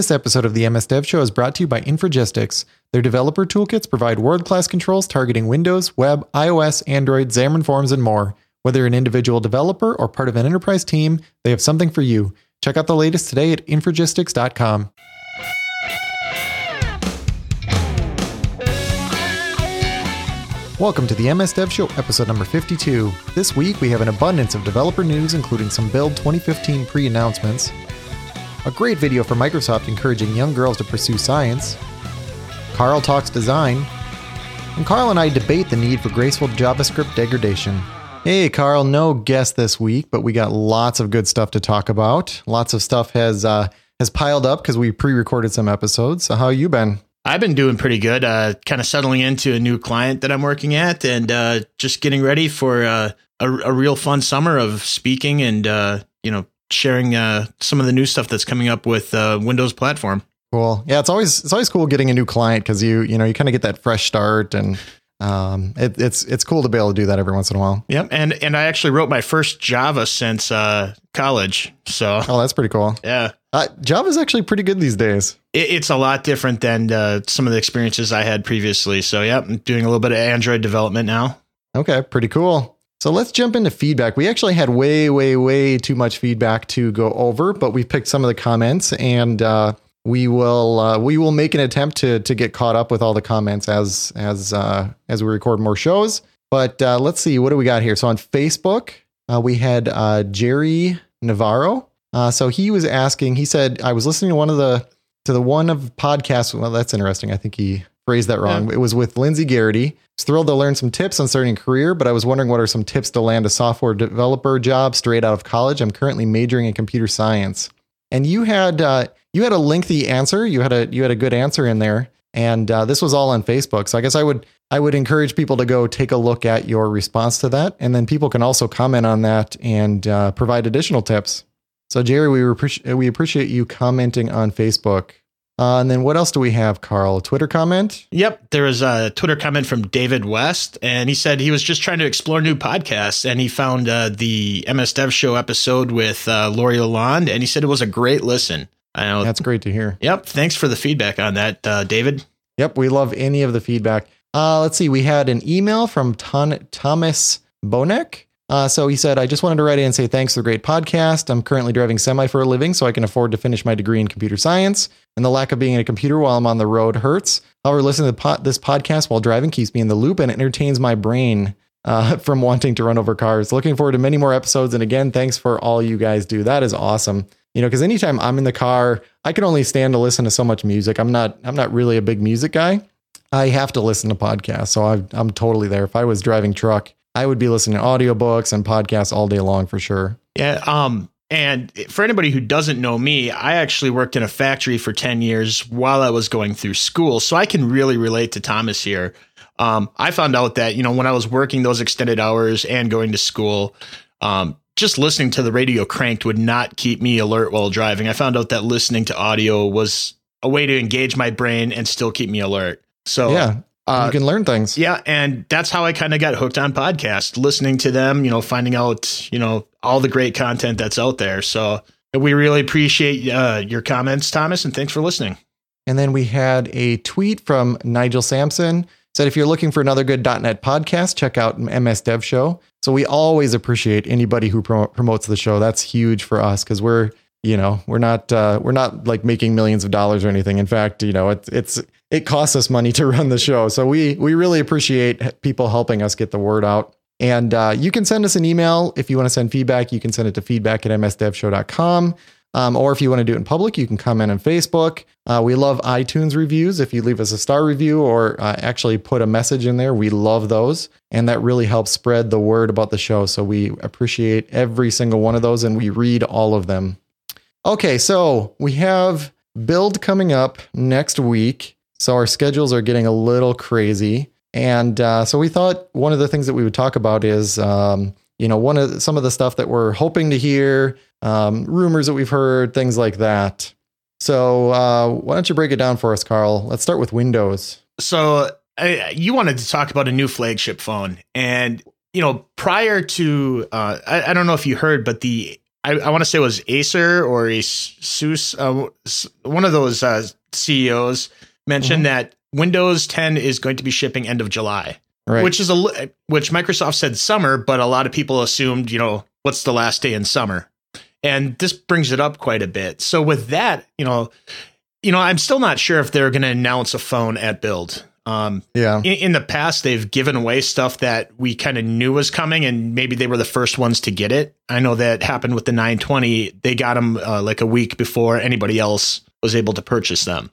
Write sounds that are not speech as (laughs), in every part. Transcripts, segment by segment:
This episode of the MS Dev Show is brought to you by Infragistics. Their developer toolkits provide world class controls targeting Windows, web, iOS, Android, Xamarin Forms, and more. Whether an individual developer or part of an enterprise team, they have something for you. Check out the latest today at Infragistics.com. Welcome to the MS Dev Show, episode number 52. This week we have an abundance of developer news, including some Build 2015 pre announcements, a great video from Microsoft encouraging young girls to pursue science, Carl talks design, and Carl and I debate the need for graceful JavaScript degradation. Hey, Carl, no guest this week, but we got lots of good stuff to talk about. Lots of stuff has uh, has piled up because we pre-recorded some episodes. So how you been? I've been doing pretty good. Uh, kind of settling into a new client that I'm working at, and uh, just getting ready for uh, a, a, real fun summer of speaking and uh, you know sharing uh, some of the new stuff that's coming up with uh, Windows platform. Cool. Yeah, it's always it's always cool getting a new client because you you know you kind of get that fresh start and um, it, it's it's cool to be able to do that every once in a while. Yep, and and I actually wrote my first Java since uh, college. So oh, that's pretty cool. Yeah, uh, Java is actually pretty good these days. It, it's a lot different than uh, some of the experiences I had previously. So yeah, I'm doing a little bit of Android development now. Okay, pretty cool. So let's jump into feedback. We actually had way, way, way too much feedback to go over, but we picked some of the comments and uh, we will uh, we will make an attempt to to get caught up with all the comments as as uh, as we record more shows. But uh, let's see, what do we got here? So on Facebook, uh, we had uh, Jerry Navarro. Uh, so he was asking. He said, "I was listening to one of the to the one of podcasts. Well, that's interesting. I think he phrased that wrong. Yeah. It was with Lindsay Garrity. I was thrilled to learn some tips on starting a career, but I was wondering what are some tips to land a software developer job straight out of college. I'm currently majoring in computer science." And you had uh, you had a lengthy answer. You had a you had a good answer in there, and uh, this was all on Facebook. So I guess I would I would encourage people to go take a look at your response to that, and then people can also comment on that and uh, provide additional tips. So Jerry, we appreciate we appreciate you commenting on Facebook. Uh, and then what else do we have, Carl? A Twitter comment? Yep. There was a Twitter comment from David West, and he said he was just trying to explore new podcasts, and he found uh, the MS Dev Show episode with uh, Lori Lalonde, and he said it was a great listen. I know. That's great to hear. Yep. Thanks for the feedback on that, uh, David. Yep. We love any of the feedback. Uh, let's see. We had an email from Ton- Thomas Bonek. Uh, so he said, I just wanted to write in and say thanks for the great podcast. I'm currently driving semi for a living, so I can afford to finish my degree in computer science. And the lack of being in a computer while I'm on the road hurts. However, listening to this podcast while driving keeps me in the loop and entertains my brain uh, (laughs) from wanting to run over cars. Looking forward to many more episodes. And again, thanks for all you guys do. That is awesome. You know, because anytime I'm in the car, I can only stand to listen to so much music. I'm not. I'm not really a big music guy. I have to listen to podcasts, so i I'm totally there. If I was driving truck, I would be listening to audiobooks and podcasts all day long for sure. Yeah. Um, and for anybody who doesn't know me, I actually worked in a factory for 10 years while I was going through school. So I can really relate to Thomas here. Um, I found out that, you know, when I was working those extended hours and going to school, um, just listening to the radio cranked would not keep me alert while driving. I found out that listening to audio was a way to engage my brain and still keep me alert. So yeah, uh, you can learn things. Yeah, and that's how I kind of got hooked on podcasts, listening to them, you know, finding out, you know, all the great content that's out there. So we really appreciate uh, your comments, Thomas, and thanks for listening. And then we had a tweet from Nigel Sampson said if you're looking for another good .NET podcast, check out MS Dev Show. So we always appreciate anybody who promotes the show. That's huge for us because we're you know we're not uh, we're not like making millions of dollars or anything. In fact, you know it's it's it costs us money to run the show. So we we really appreciate people helping us get the word out. And uh, you can send us an email if you want to send feedback. You can send it to feedback at msdevshow.com. Um, or if you want to do it in public, you can comment on Facebook. Uh, we love iTunes reviews. If you leave us a star review or uh, actually put a message in there, we love those. And that really helps spread the word about the show. So we appreciate every single one of those and we read all of them. Okay, so we have build coming up next week. So our schedules are getting a little crazy. And uh, so we thought one of the things that we would talk about is, um, you know, one of the, some of the stuff that we're hoping to hear, um, rumors that we've heard, things like that. So uh, why don't you break it down for us, Carl? Let's start with Windows. So uh, you wanted to talk about a new flagship phone, and you know, prior to, uh, I, I don't know if you heard, but the I, I want to say it was Acer or Asus, uh, one of those CEOs mentioned mm-hmm. that Windows 10 is going to be shipping end of July, right. which is a which Microsoft said summer, but a lot of people assumed, you know, what's the last day in summer, and this brings it up quite a bit. So with that, you know, you know, I'm still not sure if they're going to announce a phone at Build. Um, yeah. In, in, the past, they've given away stuff that we kind of knew was coming, and maybe they were the first ones to get it. I know that happened with the 920. They got them uh, like a week before anybody else was able to purchase them.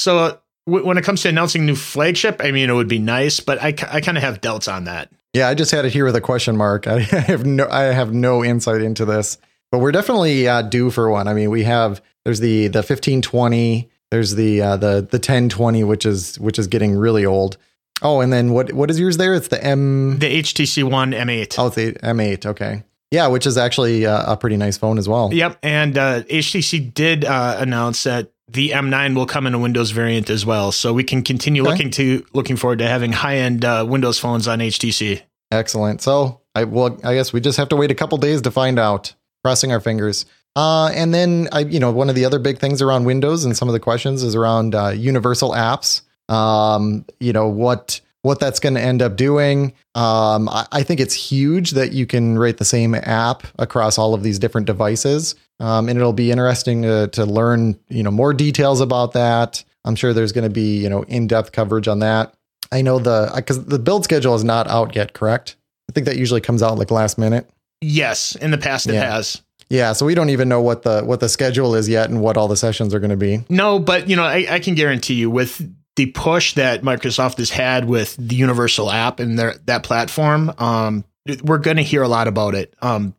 So uh, w- when it comes to announcing new flagship, I mean, it would be nice, but I, I kind of have doubts on that. Yeah, I just had it here with a question mark. (laughs) I have no I have no insight into this, but we're definitely uh, due for one. I mean, we have there's the the 1520 there's the uh, the the 1020, which is which is getting really old. Oh, and then what what is yours there? It's the M the HTC One M8. Oh, it's the M8. Okay. Yeah, which is actually uh, a pretty nice phone as well. Yep, and uh, HTC did uh, announce that the M9 will come in a Windows variant as well, so we can continue okay. looking to looking forward to having high end uh, Windows phones on HTC. Excellent. So I well, I guess we just have to wait a couple days to find out. Crossing our fingers. Uh, and then I, you know, one of the other big things around Windows and some of the questions is around uh, universal apps. Um, you know what what that's going to end up doing. Um, I, I, think it's huge that you can rate the same app across all of these different devices, um, and it'll be interesting to, to learn you know more details about that. I'm sure there's going to be you know in depth coverage on that. I know the because the build schedule is not out yet, correct? I think that usually comes out like last minute. Yes, in the past it yeah. has. Yeah, so we don't even know what the what the schedule is yet and what all the sessions are going to be. No, but you know, I, I can guarantee you with the push that Microsoft has had with the Universal app and their that platform, um, we're going to hear a lot about it. Um,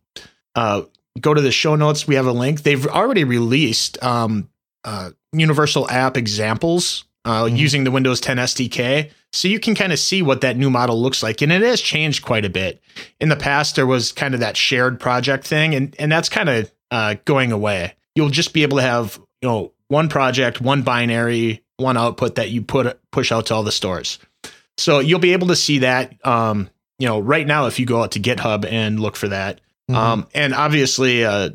uh, go to the show notes. We have a link. They've already released um, uh, Universal app examples uh, mm-hmm. using the Windows 10 SDK. So you can kind of see what that new model looks like. And it has changed quite a bit. In the past, there was kind of that shared project thing, and, and that's kind of uh, going away. You'll just be able to have, you know, one project, one binary, one output that you put push out to all the stores. So you'll be able to see that, um, you know, right now if you go out to GitHub and look for that. Mm-hmm. Um, and obviously, uh,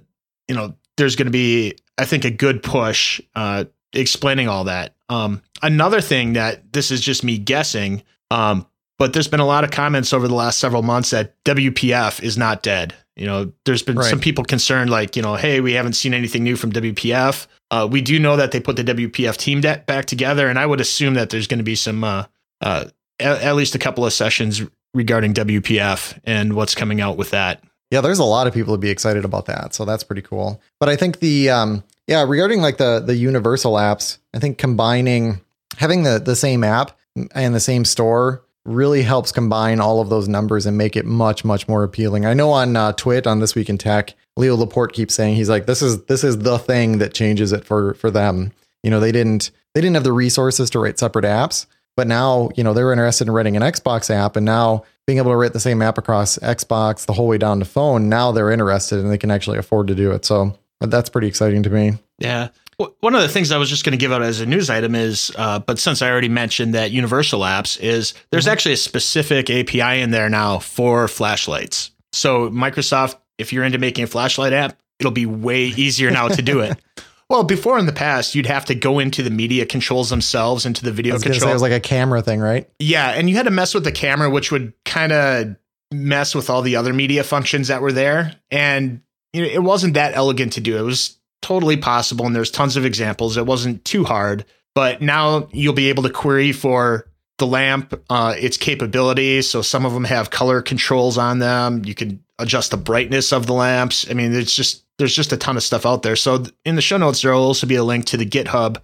you know, there's going to be, I think, a good push uh, explaining all that. Um, another thing that this is just me guessing, um, but there's been a lot of comments over the last several months that WPF is not dead. You know, there's been right. some people concerned, like, you know, hey, we haven't seen anything new from WPF. Uh, we do know that they put the WPF team de- back together, and I would assume that there's going to be some, uh, uh, at, at least a couple of sessions regarding WPF and what's coming out with that. Yeah, there's a lot of people to be excited about that, so that's pretty cool. But I think the um, yeah, regarding like the the universal apps, I think combining having the the same app and the same store really helps combine all of those numbers and make it much much more appealing. I know on uh, TWiT on this week in tech, Leo Laporte keeps saying he's like this is this is the thing that changes it for for them. You know, they didn't they didn't have the resources to write separate apps, but now, you know, they're interested in writing an Xbox app and now being able to write the same app across Xbox the whole way down to phone, now they're interested and they can actually afford to do it. So that's pretty exciting to me. Yeah. One of the things I was just going to give out as a news item is, uh, but since I already mentioned that Universal Apps is, there's mm-hmm. actually a specific API in there now for flashlights. So Microsoft, if you're into making a flashlight app, it'll be way easier now to do it. (laughs) Well, before in the past, you'd have to go into the media controls themselves, into the video control. It was like a camera thing, right? Yeah, and you had to mess with the camera, which would kind of mess with all the other media functions that were there. And you know, it wasn't that elegant to do. It was totally possible, and there's tons of examples. It wasn't too hard, but now you'll be able to query for the lamp, uh, its capabilities. So some of them have color controls on them. You can adjust the brightness of the lamps. I mean, it's just there's just a ton of stuff out there. So in the show notes, there will also be a link to the GitHub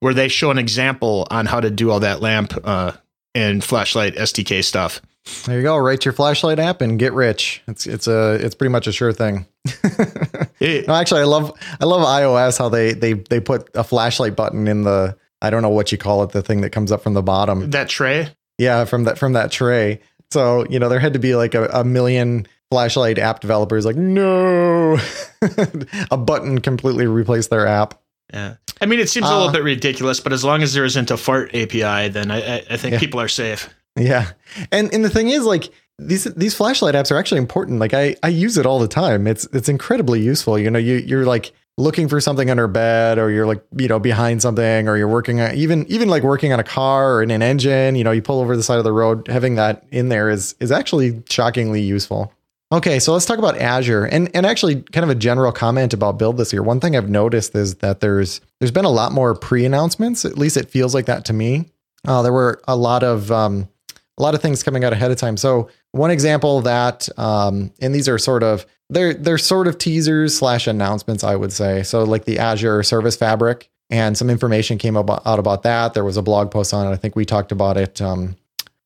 where they show an example on how to do all that lamp uh, and flashlight SDK stuff. There you go. Write your flashlight app and get rich. It's it's a it's pretty much a sure thing. (laughs) no, actually, I love I love iOS how they they they put a flashlight button in the I don't know what you call it the thing that comes up from the bottom that tray. Yeah, from that from that tray. So you know there had to be like a, a million flashlight app developers like no (laughs) a button completely replaced their app. Yeah. I mean, it seems uh, a little uh, bit ridiculous, but as long as there isn't a fart API, then I, I think yeah. people are safe. Yeah. And and the thing is like these these flashlight apps are actually important. Like I I use it all the time. It's it's incredibly useful. You know, you you're like looking for something under bed or you're like you know behind something or you're working on even even like working on a car or in an engine you know you pull over the side of the road having that in there is is actually shockingly useful okay so let's talk about azure and and actually kind of a general comment about build this year one thing i've noticed is that there's there's been a lot more pre-announcements at least it feels like that to me uh, there were a lot of um, a lot of things coming out ahead of time. So one example that, um, and these are sort of they're they're sort of teasers slash announcements, I would say. So like the Azure Service Fabric, and some information came out about that. There was a blog post on it. I think we talked about it. Um,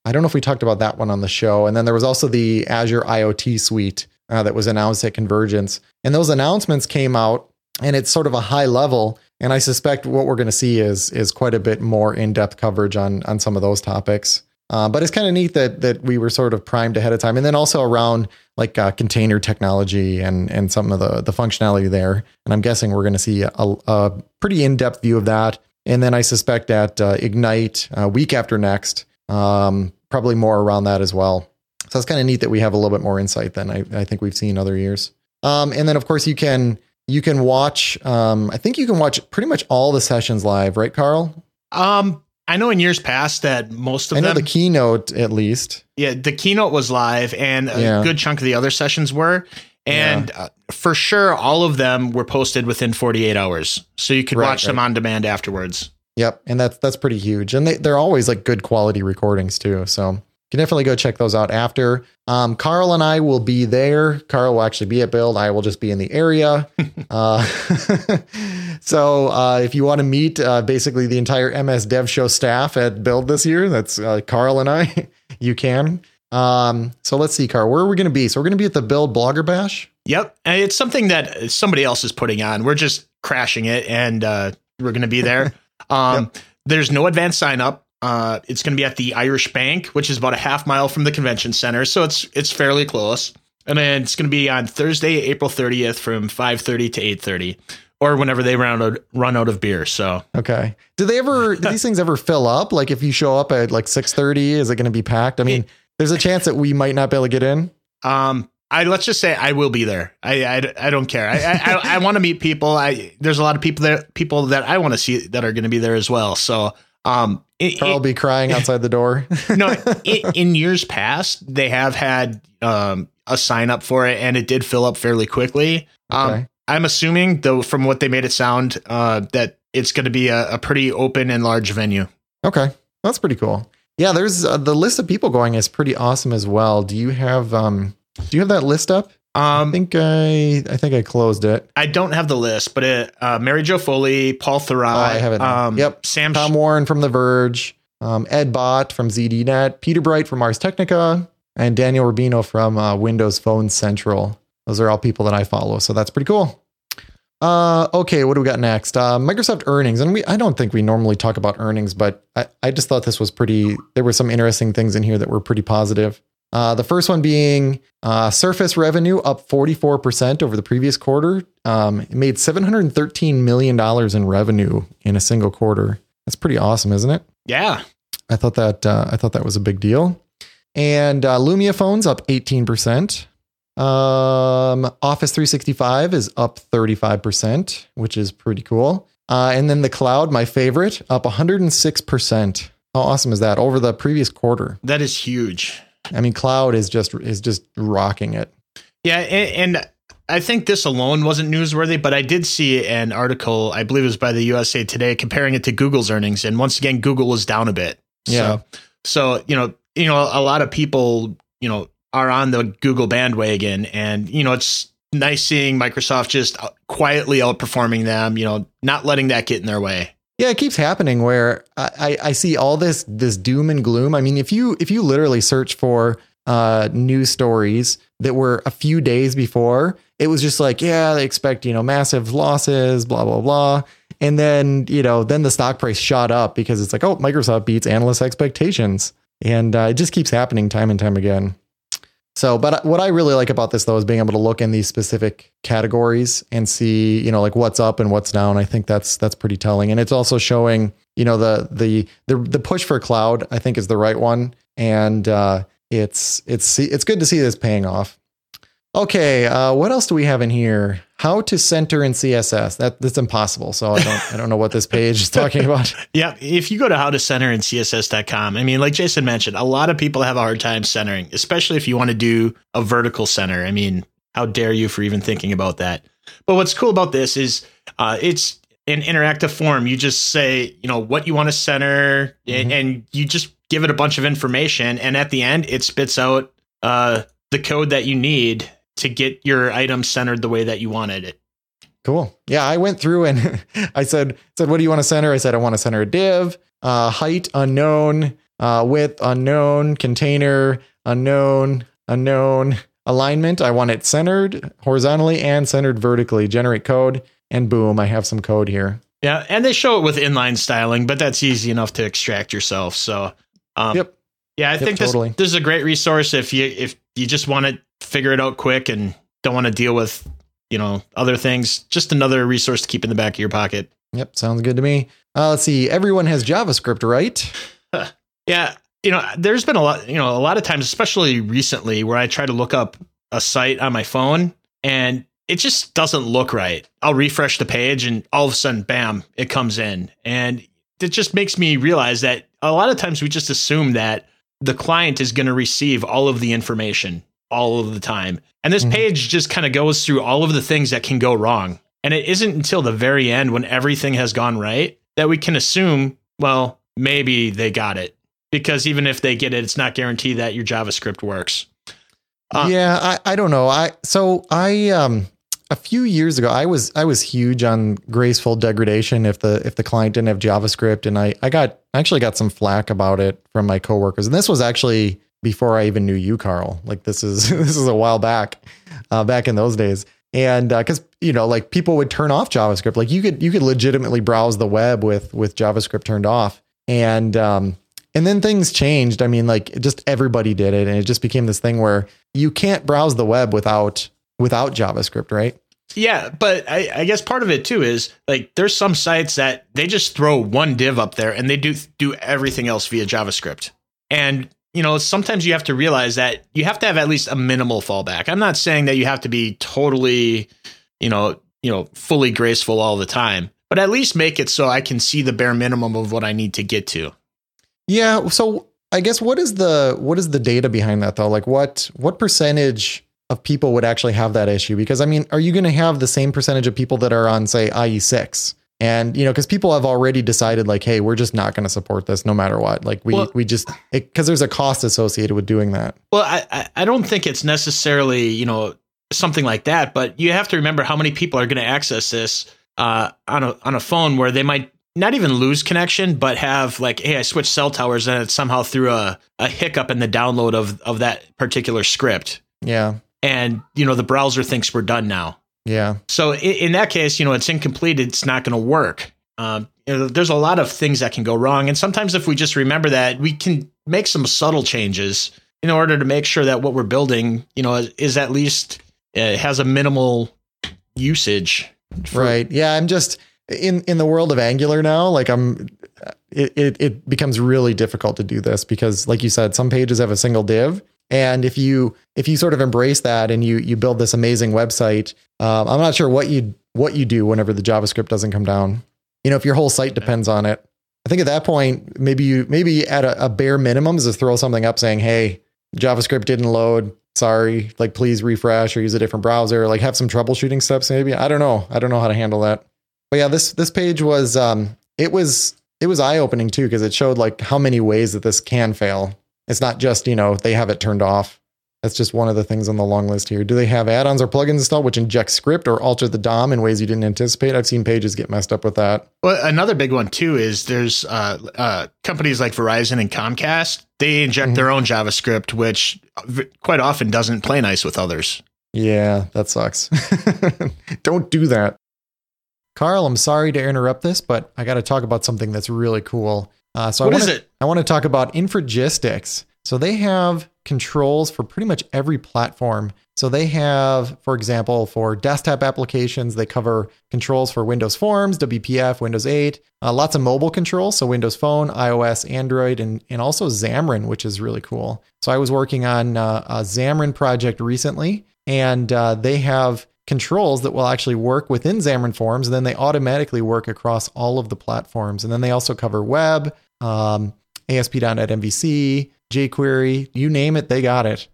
I don't know if we talked about that one on the show. And then there was also the Azure IoT Suite uh, that was announced at Convergence, and those announcements came out, and it's sort of a high level. And I suspect what we're going to see is is quite a bit more in depth coverage on on some of those topics. Uh, but it's kind of neat that that we were sort of primed ahead of time, and then also around like uh, container technology and and some of the the functionality there. And I'm guessing we're going to see a, a pretty in depth view of that. And then I suspect at uh, Ignite uh, week after next, um, probably more around that as well. So it's kind of neat that we have a little bit more insight than I, I think we've seen other years. Um, and then of course you can you can watch. Um, I think you can watch pretty much all the sessions live, right, Carl? Um, I know in years past that most of I know them, the keynote at least. yeah, the keynote was live, and a Yeah. good chunk of the other sessions were, and uh, for sure, all of them were posted within 48 hours, so you could Right, watch them on demand afterwards. Yep, and that's that's pretty huge, and they they're always like good quality recordings too. So you can definitely go check those out after. Um, Carl and I will be there. Carl will actually be at Build. I will just be in the area. (laughs) uh, (laughs) so uh, if you want to meet uh, basically the entire MS Dev Show staff at Build this year, that's uh, Carl and I. (laughs) you can. Um, so let's see, Carl, where are we going to be? So we're going to be at the Build Blogger Bash. Yep, and it's something that somebody else is putting on. We're just crashing it, and uh, we're going to be there. Um, There's no advanced sign up. Uh, it's going to be at the Irish Bank, which is about a half mile from the convention center, so it's it's fairly close. And then it's going to be on Thursday, April 30th, from 5:30 to 8:30, or whenever they run out run out of beer. So Okay. Do they ever? do these (laughs) things ever fill up? Like if you show up at like six thirty, is it going to be packed? I mean, there's a chance that we might not be able to get in. Um, I let's just say I will be there. I I, I don't care. I I, I, I (laughs) want to meet people. I there's a lot of people there, people that I want to see that are going to be there as well. So um, it, Carl will be crying outside the door. (laughs) no, it, in years past they have had um a sign up for it, and it did fill up fairly quickly. Um, Okay. I'm assuming though from what they made it sound uh that it's going to be a, a pretty open and large venue. Okay, that's pretty cool. Yeah, there's uh, the list of people going is pretty awesome as well. Do you have um? Do you have that list up? I Um, think I I think I closed it. I don't have the list, but it, uh, Mary Jo Foley, Paul Thurrott, Oh, I have it now. um, Yep. Sam Tom Warren from The Verge, um, Ed Bott from ZDNet, Peter Bright from Ars Technica, and Daniel Rubino from uh, Windows Phone Central. Those are all people that I follow, so that's pretty cool. Uh, okay, what do we got next? Uh, Microsoft earnings, and we I don't think we normally talk about earnings, but I, I just thought this was pretty. There were some interesting things in here that were pretty positive. Uh, the first one being uh, Surface revenue up 44% over the previous quarter. Um, it made $713 million in revenue in a single quarter. That's pretty awesome, isn't it? Yeah. I thought that uh, I thought that was a big deal. And uh, Lumia phones up 18%. Um, Office 365 is up 35%, which is pretty cool. Uh, and then the cloud, my favorite, up 106%. How awesome is that over the previous quarter? That is huge. I mean, cloud is just is just rocking it. Yeah, and, and I think this alone wasn't newsworthy, but I did see an article, I believe it was by the USA Today, comparing it to Google's earnings, and once again, Google was down a bit. Yeah. So, so you know, you know, a lot of people, you know, are on the Google bandwagon, and you know, it's nice seeing Microsoft just quietly outperforming them. You know, not letting that get in their way. Yeah, it keeps happening where I, I, I see all this this doom and gloom. I mean, if you if you literally search for uh, news stories that were a few days before, it was just like, yeah, they expect you know massive losses, blah blah blah, and then you know then the stock price shot up because it's like, oh, Microsoft beats analyst expectations, and uh, it just keeps happening time and time again. So, but what I really like about this though is being able to look in these specific categories and see, you know, like what's up and what's down. I think that's that's pretty telling, and it's also showing, you know, the the the the push for cloud. I think is the right one, and uh, it's it's it's good to see this paying off. Okay, uh, what else do we have in here? How to center in CSS. That that's impossible. So I don't I don't know what this page is talking about. (laughs) Yeah, if you go to how to center in CSS.com, I mean, like Jason mentioned, a lot of people have a hard time centering, especially if you want to do a vertical center. I mean, how dare you for even thinking about that? But what's cool about this is uh, it's an interactive form. You just say, you know, what you want to center, mm-hmm. and, and, you just give it a bunch of information, and at the end, it spits out uh, the code that you need to get your item centered the way that you wanted it. Cool. Yeah, I went through and (laughs) I said, said, what do you want to center? I said, I want to center a div, uh, height unknown, uh, width unknown, container unknown, unknown, alignment. I want it centered horizontally and centered vertically. Generate code, and boom, I have some code here. Yeah, and they show it with inline styling, but that's easy enough to extract yourself. So, um, yep. Yeah, I yep, think this, totally. this is a great resource if you if you just want to figure it out quick and don't want to deal with you know other things. Just another resource to keep in the back of your pocket. Yep, sounds good to me. Uh, let's see. Everyone has JavaScript, right? (laughs) yeah, you know, there's been a lot. You know, a lot of times, especially recently, where I try to look up a site on my phone and it just doesn't look right. I'll refresh the page and all of a sudden, bam, it comes in. And it just makes me realize that a lot of times we just assume that the client is going to receive all of the information all of the time. And this mm-hmm. page just kind of goes through all of the things that can go wrong. And it isn't until the very end when everything has gone right that we can assume, well, maybe they got it. Because even if they get it, it's not guaranteed that your JavaScript works. Uh, yeah, I, I don't know. I so I um a few years ago I was I was huge on graceful degradation if the if the client didn't have JavaScript and I I got actually got some flack about it from my coworkers and this was actually before I even knew you Carl. Like this is (laughs) this is a while back uh, back in those days. And because uh, you know like people would turn off JavaScript. Like you could you could legitimately browse the web with with JavaScript turned off. And um and then things changed. I mean like just everybody did it. And it just became this thing where you can't browse the web without without JavaScript, right? Yeah, but I, I, guess part of it too is like there's some sites that they just throw one div up there and they do do everything else via JavaScript. And you know, sometimes you have to realize that you have to have at least a minimal fallback. I'm not saying that you have to be totally, you know, you know, fully graceful all the time, but at least make it so I can see the bare minimum of what I need to get to. Yeah, so I guess what is the what is the data behind that though? Like what what percentage of people would actually have that issue? Because I mean, are you going to have the same percentage of people that are on say IE6? And you know, because people have already decided like, hey, we're just not going to support this no matter what. Like we well, we just because there's a cost associated with doing that. Well, I I don't think it's necessarily you know something like that, but you have to remember how many people are going to access this uh, on a on a phone where they might not even lose connection, but have like, hey, I switched cell towers and it somehow threw a, a hiccup in the download of of that particular script. Yeah and you know the browser thinks we're done now. Yeah. So in, in that case, you know it's incomplete. It's not going to work. Um, you know, there's a lot of things that can go wrong, and sometimes if we just remember that, we can make some subtle changes in order to make sure that what we're building, you know, is, is at least uh, has a minimal usage. For- right. Yeah. I'm just in in the world of Angular now. Like I'm, it, it it becomes really difficult to do this because, like you said, some pages have a single div, and if you if you sort of embrace that and you you build this amazing website, um, I'm not sure what you what you do whenever the JavaScript doesn't come down. You know, if your whole site depends on it, I think at that point maybe you maybe at a, a bare minimum is to throw something up saying, "Hey, JavaScript didn't load. Sorry, like please refresh or use a different browser. Like have some troubleshooting steps. Maybe I don't know. I don't know how to handle that. But yeah, this this page was um it was it was eye opening too because it showed like how many ways that this can fail it's not just, you know, they have it turned off. That's just one of the things on the long list here. Do they have add-ons or plugins installed which inject script or alter the DOM in ways you didn't anticipate? I've seen pages get messed up with that. Well, another big one too is there's uh, uh, companies like Verizon and Comcast. They inject mm-hmm. their own JavaScript, which quite often doesn't play nice with others. Yeah, that sucks. (laughs) Don't do that. Carl, I'm sorry to interrupt this, but I got to talk about something that's really cool. Uh, so what I wanna, is it? I want to talk about Infragistics. So they have controls for pretty much every platform. So they have, for example, for desktop applications, they cover controls for Windows Forms, WPF, Windows 8, uh, lots of mobile controls. So Windows Phone, iOS, Android, and, and also Xamarin, which is really cool. So I was working on uh, a Xamarin project recently, and uh, they have controls that will actually work within Xamarin Forms, and then they automatically work across all of the platforms. And then they also cover web, um, ASP.NET MVC, jQuery, you name it, they got it.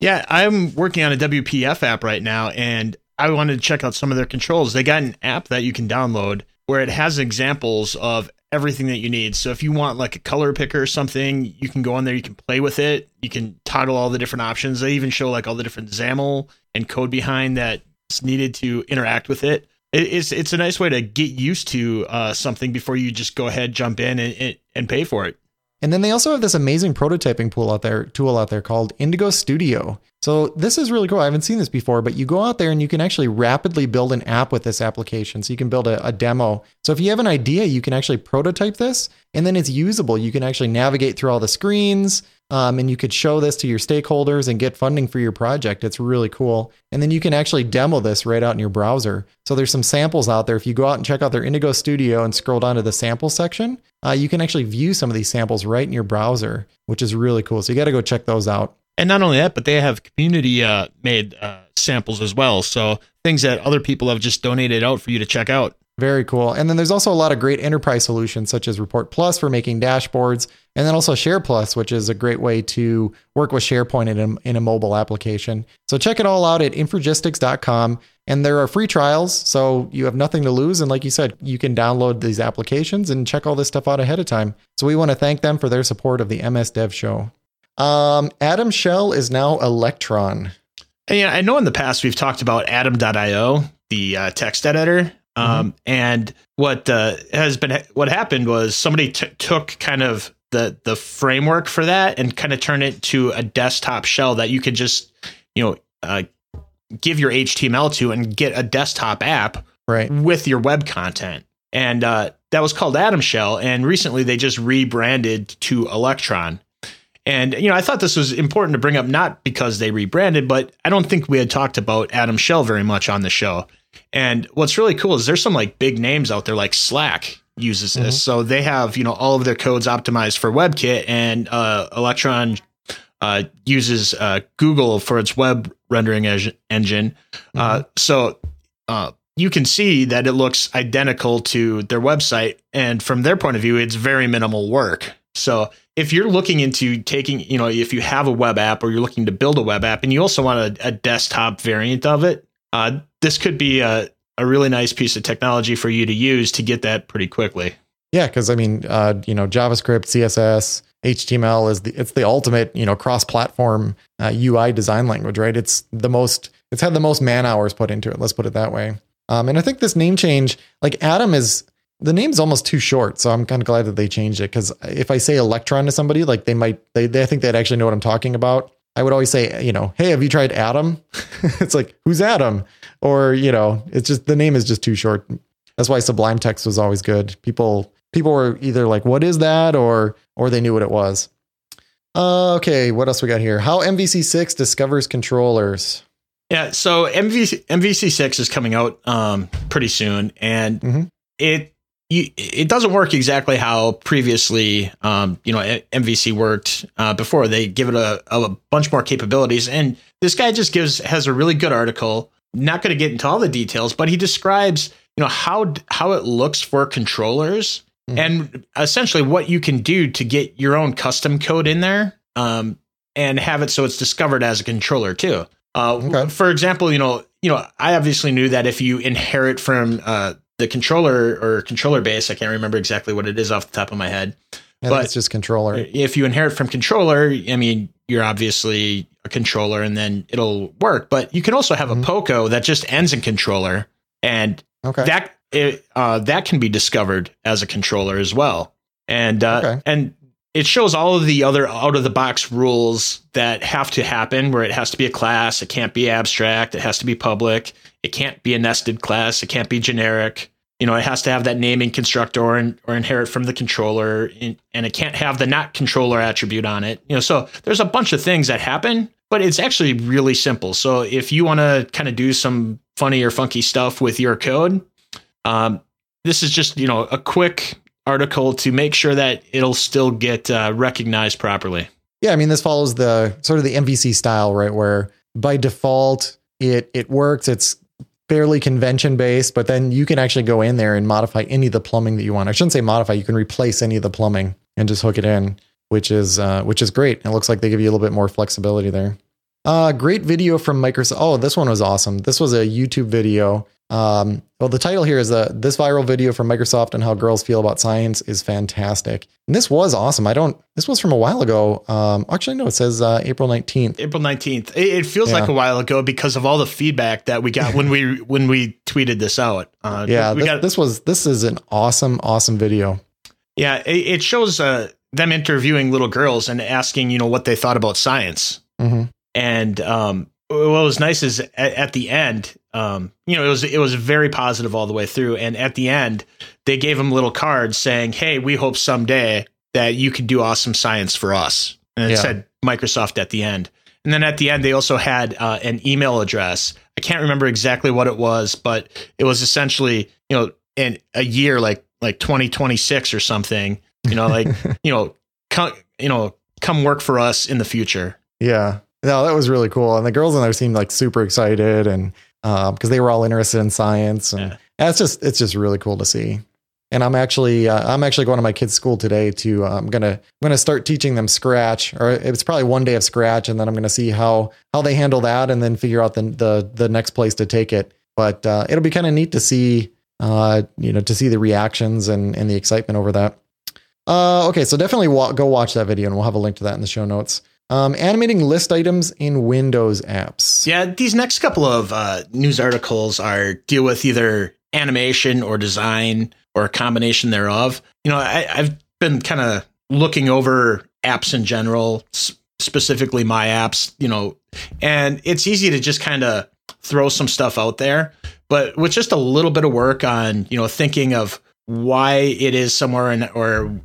Yeah, I'm working on a WPF app right now, and I wanted to check out some of their controls. They got an app that you can download where it has examples of everything that you need. So if you want like a color picker or something, you can go on there, you can play with it, you can toggle all the different options. They even show like all the different XAML and code behind that needed to interact with it. It's it's a nice way to get used to uh, something before you just go ahead, jump in, and, and pay for it. And then they also have this amazing prototyping tool out there, tool out there called Indigo Studio. So this is really cool. I haven't seen this before, but you go out there and you can actually rapidly build an app with this application. So you can build a, a demo. So if you have an idea, you can actually prototype this, and then it's usable. You can actually navigate through all the screens. Um, and you could show this to your stakeholders and get funding for your project. It's really cool. And then you can actually demo this right out in your browser. So there's some samples out there. If you go out and check out their Indigo Studio and scroll down to the sample section, uh, you can actually view some of these samples right in your browser, which is really cool. So you got to go check those out. And not only that, but they have community uh, made uh, samples as well. So things that other people have just donated out for you to check out. Very cool. And then there's also a lot of great enterprise solutions such as ReportPlus for making dashboards, and then also SharePlus, which is a great way to work with SharePoint in a, in a mobile application. So check it all out at infragistics.com. And there are free trials, so you have nothing to lose. And like you said, you can download these applications and check all this stuff out ahead of time. So we want to thank them for their support of the MS Dev Show. Um, Atom Shell is now Electron. Yeah, I know in the past we've talked about Atom.io, the uh, text editor. Um, mm-hmm. And what uh, has been what happened was somebody t- took kind of the the framework for that and kind of turned it to a desktop shell that you could just you know uh, give your HTML to and get a desktop app right. with your web content. And uh, that was called Atom Shell. And recently they just rebranded to Electron. And you know, I thought this was important to bring up, not because they rebranded, but I don't think we had talked about Atom Shell very much on the show. And what's really cool is there's some like big names out there, like Slack uses this, mm-hmm. so they have you know all of their codes optimized for WebKit, and uh, Electron uh, uses uh, Google for its web rendering engine. Uh, mm-hmm. so uh, you can see that it looks identical to their website, and from their point of view, it's very minimal work. So if you're looking into taking, you know, if you have a web app or you're looking to build a web app and you also want a, a desktop variant of it, uh, this could be a, a really nice piece of technology for you to use to get that pretty quickly. Yeah, because I mean, uh, you know, JavaScript, CSS, HTML is the it's the ultimate you know cross-platform uh, UI design language, right? It's the most it's had the most man hours put into it. Let's put it that way. Um, and I think this name change, like Atom, is the name's almost too short, so I'm kind of glad that they changed it. Because if I say Electron to somebody, like they might they they think they'd actually know what I'm talking about. I would always say, you know, hey, have you tried Atom? (laughs) it's like, who's Atom? Or, you know, it's just the name is just too short. That's why Sublime Text was always good. People people were either like, what is that? Or or they knew what it was. Uh, okay, what else we got here? How MVC6 discovers controllers. Yeah, so MVC MVC6 is coming out um, pretty soon, and mm-hmm. it you, it doesn't work exactly how previously, um, you know, MVC worked uh, before. They give it a, a bunch more capabilities, and this guy just gives has a really good article. Not going to get into all the details, but he describes, you know, how how it looks for controllers mm. and essentially what you can do to get your own custom code in there, um, and have it so it's discovered as a controller too. Uh, okay. For example, you know, you know, I obviously knew that if you inherit from uh, the controller or controller base. I can't remember exactly what it is off the top of my head. But it's just controller. If you inherit from controller, I mean, you're obviously a controller and then it'll work. But you can also have mm-hmm. a POCO that just ends in controller. And okay. that it, uh, that can be discovered as a controller as well. And uh, okay. and it shows all of the other out of the box rules that have to happen where it has to be a class, it can't be abstract, it has to be public, it can't be a nested class. It can't be generic. you know, it has to have that naming constructor or, or inherit from the controller, and it can't have the not controller attribute on it. You know, so there's a bunch of things that happen, but it's actually really simple. So if you want to kind of do some funny or funky stuff with your code, um, this is just you know a quick article to make sure that it'll still get uh, recognized properly. Yeah, I mean this follows the sort of the MVC style, right? Where by default it it works. It's fairly convention based, but then you can actually go in there and modify any of the plumbing that you want. I shouldn't say modify. You can replace any of the plumbing and just hook it in, which is uh, which is great. It looks like they give you a little bit more flexibility there. Uh, great video from Microsoft. Oh, this one was awesome. This was a YouTube video um, well, the title here is uh, this viral video from Microsoft and how girls feel about science is fantastic. And this was awesome. I don't. This was from a while ago. Um, actually, no, it says uh, April nineteenth. April nineteenth. It, it, feels yeah. like a while ago because of all the feedback that we got when we (laughs) when we tweeted this out. Uh, yeah, this, got, this, was this is an awesome awesome video. Yeah, it, it shows uh, them interviewing little girls and asking you know what they thought about science. Mm-hmm. And um, what was nice is at, at the end, um, you know, it was it was very positive all the way through, and at the end, they gave him little cards saying, "Hey, we hope someday that you can do awesome science for us," and it yeah. said Microsoft at the end. And then at the end, they also had uh, an email address. I can't remember exactly what it was, but it was essentially, you know, in a year like like 2026 or something. You know, like (laughs) you know, come you know, come work for us in the future. Yeah, no, that was really cool. And the girls in there seemed like super excited and because um, they were all interested in science. And yeah. it's just it's just really cool to see. And I'm actually uh, I'm actually going to my kids' school today to uh, I'm gonna I'm gonna start teaching them Scratch, or it's probably one day of Scratch, and then I'm gonna see how how they handle that, and then figure out the the the next place to take it. But uh, it'll be kind of neat to see uh, you know to see the reactions and and the excitement over that. Uh, okay, so definitely wa- go watch that video, and we'll have a link to that in the show notes. Um, animating list items in Windows apps. Yeah, these next couple of uh, news articles are deal with either animation or design or a combination thereof. You know, I, have been kind of looking over apps in general, specifically my apps. You know, and it's easy to just kind of throw some stuff out there, but with just a little bit of work on you know thinking of why it is somewhere in or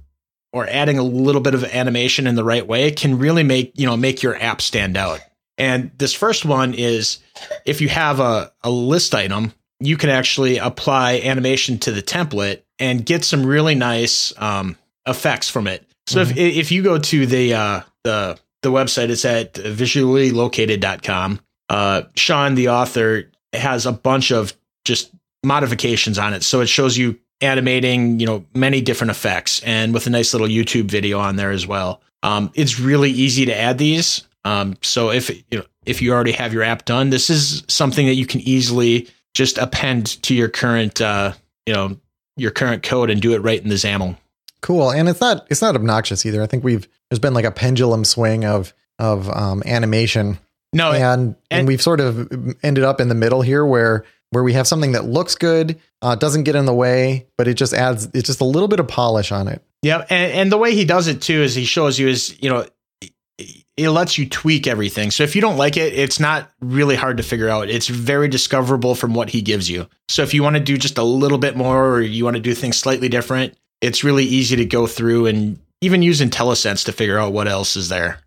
or adding a little bit of animation in the right way can really make you know make your app stand out. And this first one is if you have a, a list item, you can actually apply animation to the template and get some really nice um, effects from it. So mm-hmm. if if you go to the uh, the the website, it's at visuallylocated.com. Uh, Shawn, the author, has a bunch of just modifications on it. So it shows you animating, you know, many different effects and with a nice little YouTube video on there as well. Um, it's really easy to add these. Um, so if you know, if you already have your app done, this is something that you can easily just append to your current, uh, you know, your current code and do it right in the XAML. Cool, and it's not it's not obnoxious either. I think we've there's been like a pendulum swing of of um, animation. No, and, and and we've sort of ended up in the middle here where where we have something that looks good, uh, doesn't get in the way, but it just adds it's just a little bit of polish on it. Yeah, and, and the way he does it too is he shows you is you know it lets you tweak everything. So if you don't like it, it's not really hard to figure out. It's very discoverable from what he gives you. So if you want to do just a little bit more or you want to do things slightly different, it's really easy to go through and even use IntelliSense to figure out what else is there.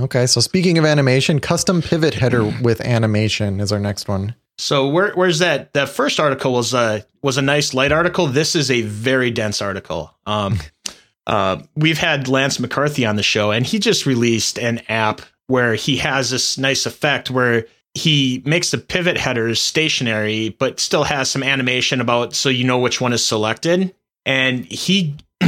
Okay, so speaking of animation, custom pivot header with animation is our next one. So where, where's that? That first article was a was a nice light article. This is a very dense article. Um, (laughs) uh, we've had Lance McCarty on the show, and he just released an app where he has this nice effect where he makes the pivot headers stationary, but still has some animation about so you know which one is selected. And he, (clears throat)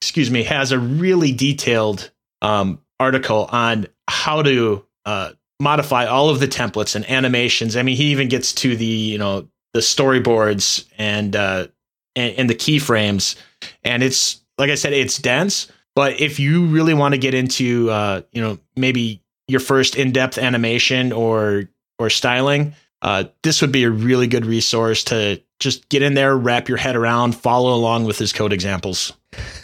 excuse me, has a really detailed um, article on how to uh, modify all of the templates and animations. I mean, he even gets to the you know the storyboards and uh, and, and the keyframes, and it's like I said, it's dense. But if you really want to get into uh, you know maybe your first in-depth animation or or styling, uh, this would be a really good resource to just get in there, wrap your head around, follow along with his code examples.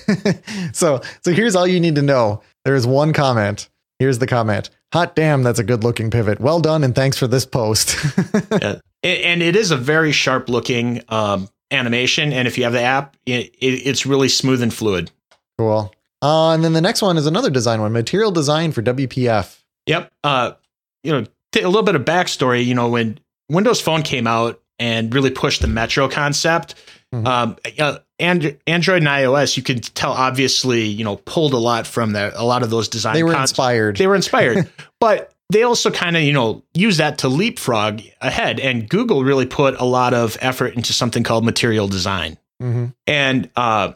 (laughs) so so here's all you need to know. There is one comment. Here's the comment. Hot damn, that's a good looking pivot. Well done, and thanks for this post. (laughs) yeah. And it is a very sharp looking um, animation, and if you have the app, it, it, it's really smooth and fluid. Cool. Uh, and then the next one is another design one, material design for WPF. Yep. Uh, you know, a little bit of backstory. You know, when Windows Phone came out and really pushed the Metro concept, mm-hmm. um, uh, and Android and iOS, you can tell obviously, you know, pulled a lot from that. A lot of those design. They were inspired. They were inspired, (laughs) but they also kind of, you know, use that to leapfrog ahead. And Google really put a lot of effort into something called material design. Mm-hmm. And uh,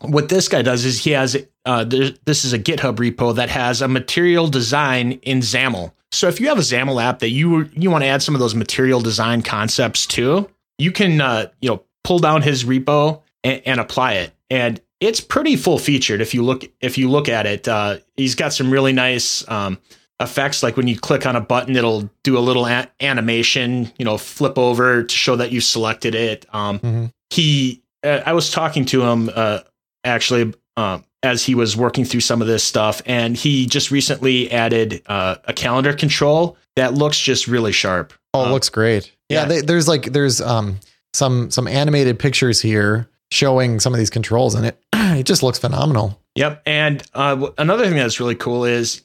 what this guy does is he has uh, this is a GitHub repo that has a material design in XAML. So if you have a XAML app that you you want to add some of those material design concepts to, you can uh, you know pull down his repo and, and, apply it. And it's pretty full featured if you look if you look at it. Uh, he's got some really nice um, effects, like when you click on a button, it'll do a little a- animation, you know, flip over to show that you selected it. Um, mm-hmm. He, uh, I was talking to him uh, actually um, as he was working through some of this stuff, and he just recently added uh, a calendar control that looks just really sharp. Oh, it um, looks great. Yeah, yeah. They, there's like there's um some some animated pictures here showing some of these controls, and it (clears throat) it just looks phenomenal. Yep. And uh, another thing that's really cool is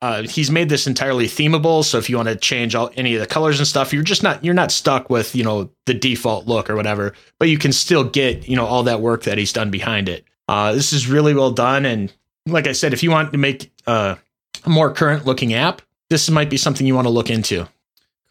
uh, he's made this entirely themable. So if you want to change all any of the colors and stuff, you're just not you're not stuck with you know the default look or whatever. But you can still get you know all that work that he's done behind it. Uh, this is really well done, and like I said, if you want to make uh, a more current looking app, this might be something you want to look into.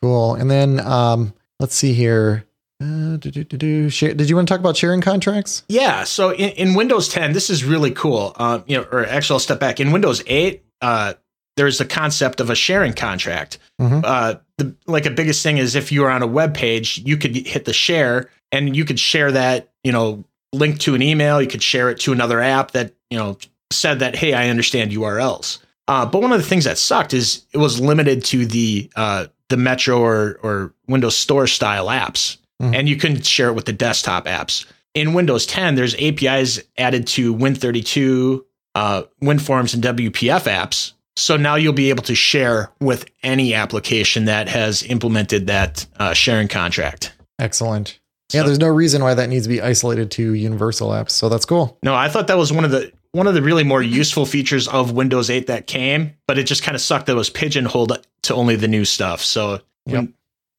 Cool. And then um, let's see here. Uh, do, do, do, Did you want to talk about sharing contracts? Yeah. So in, in Windows 10, this is really cool. Uh, you know, or actually, I'll step back. In Windows 8, uh, there's the concept of a sharing contract. Mm-hmm. Uh, the like a biggest thing is if you are on a web page, you could hit the share, and you could share that. You know, link to an email. You could share it to another app that you know said that, hey, I understand URLs. Uh, but one of the things that sucked is it was limited to the uh, the Metro or, or Windows Store style apps mm-hmm. and you can share it with the desktop apps. In Windows 10, there's APIs added to Win32, uh, WinForms, and WPF apps. So now you'll be able to share with any application that has implemented that uh, sharing contract. Excellent. So, yeah, there's no reason why that needs to be isolated to universal apps. So that's cool. No, I thought that was one of the one of the really more useful features of Windows 8 that came, but it just kind of sucked that it was pigeonholed to only the new stuff. So yep.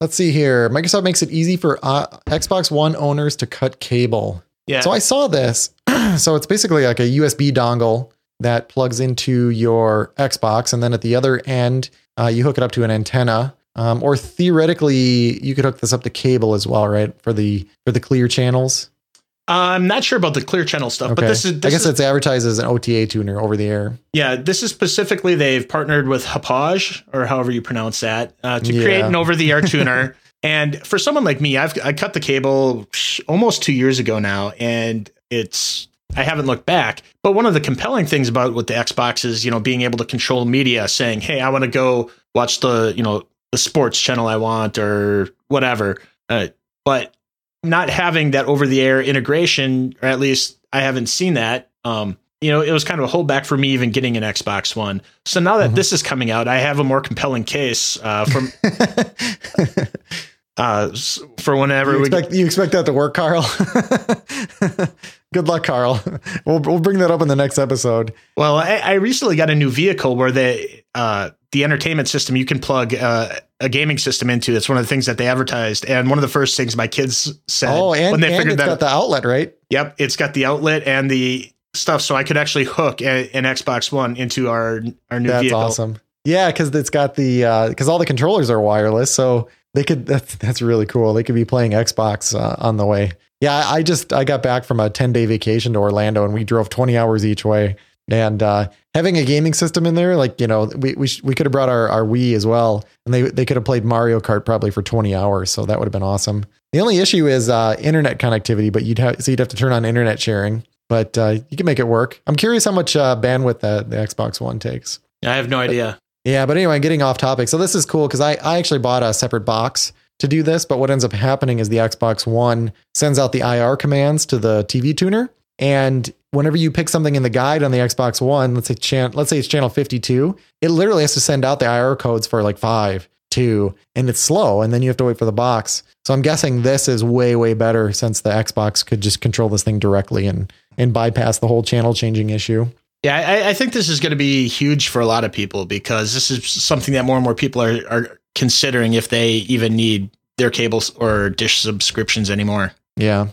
Let's see here. Microsoft makes it easy for uh, Xbox One owners to cut cable. Yeah. So I saw this. (clears throat) so it's basically like a USB dongle that plugs into your Xbox, and then at the other end, uh, you hook it up to an antenna. Um, or theoretically, you could hook this up to cable as well, right? For the for the clear channels. I'm not sure about the Clear Channel stuff, okay. but this is. This I guess is, it's advertised as an OTA tuner over the air. Yeah, this is specifically they've partnered with Hauppauge or however you pronounce that uh, to yeah. create an over-the-air (laughs) tuner. and for someone like me, I've I cut the cable almost two years ago now, and it's I haven't looked back. But one of the compelling things about with the Xbox is you know being able to control media, saying, "Hey, I want to go watch the you know the sports channel I want or whatever." Uh, but not having that over the air integration, or at least I haven't seen that. Um, you know, it was kind of a holdback for me even getting an Xbox One. So now that mm-hmm. this is coming out, I have a more compelling case uh, from (laughs) uh, for whenever you expect, we, you expect that to work, Carl. (laughs) Good luck, Carl. We'll we'll bring that up in the next episode. Well, I, I recently got a new vehicle where they uh, the entertainment system you can plug uh, a gaming system into. That's one of the things that they advertised, and one of the first things my kids said oh, and, when they figured that got the outlet right. Yep, it's got the outlet and the stuff, so I could actually hook a, an Xbox One into our our new That's vehicle. awesome. Yeah, because it's got the because uh, all the controllers are wireless, so they could. That's that's really cool. They could be playing Xbox uh, on the way. Yeah, I just I got back from a 10 day vacation to Orlando and we drove 20 hours each way. And uh, having a gaming system in there, like you know, we we, sh- we could have brought our, our Wii as well, and they they could have played Mario Kart probably for 20 hours. So that would have been awesome. The only issue is uh, internet connectivity, but you'd have so you'd have to turn on internet sharing, but uh, you can make it work. I'm curious how much uh, bandwidth that the Xbox One takes. I have no idea. But, yeah, but anyway, getting off topic. So this is cool because I I actually bought a separate box to do this, but what ends up happening is the Xbox One sends out the IR commands to the TV tuner. And whenever you pick something in the guide on the Xbox One, let's say chan- let's say it's channel 52, it literally has to send out the IR codes for like five. two, and it's slow, and then you have to wait for the box. So I'm guessing this is way way better since the Xbox could just control this thing directly and and bypass the whole channel changing issue. Yeah, I, I think this is going to be huge for a lot of people because this is something that more and more people are, are considering if they even need their cables or dish subscriptions anymore. Yeah.